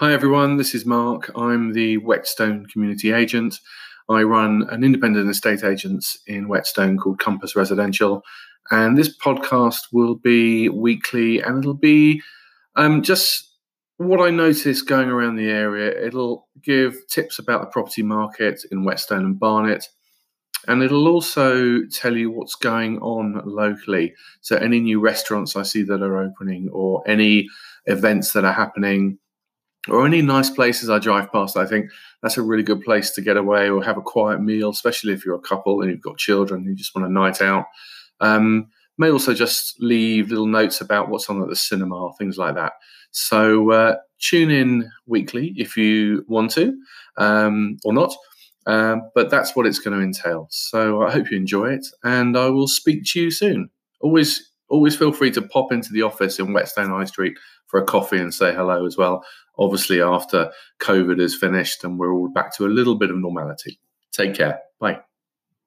Hi everyone, this is Mark. I'm the Whetstone community agent. I run an independent estate agents in Whetstone called Compass Residential, and this podcast will be weekly and it'll be um, just what I notice going around the area. It'll give tips about the property market in Whetstone and Barnet, and it'll also tell you what's going on locally. So, any new restaurants I see that are opening, or any events that are happening or any nice places I drive past, I think that's a really good place to get away or have a quiet meal, especially if you're a couple and you've got children and you just want a night out. Um, may also just leave little notes about what's on at the cinema, things like that. So uh, tune in weekly if you want to um, or not. Um, but that's what it's going to entail. So I hope you enjoy it, and I will speak to you soon. Always always feel free to pop into the office in Whetstone High Street for a coffee and say hello as well. Obviously, after COVID is finished and we're all back to a little bit of normality. Take care. Bye.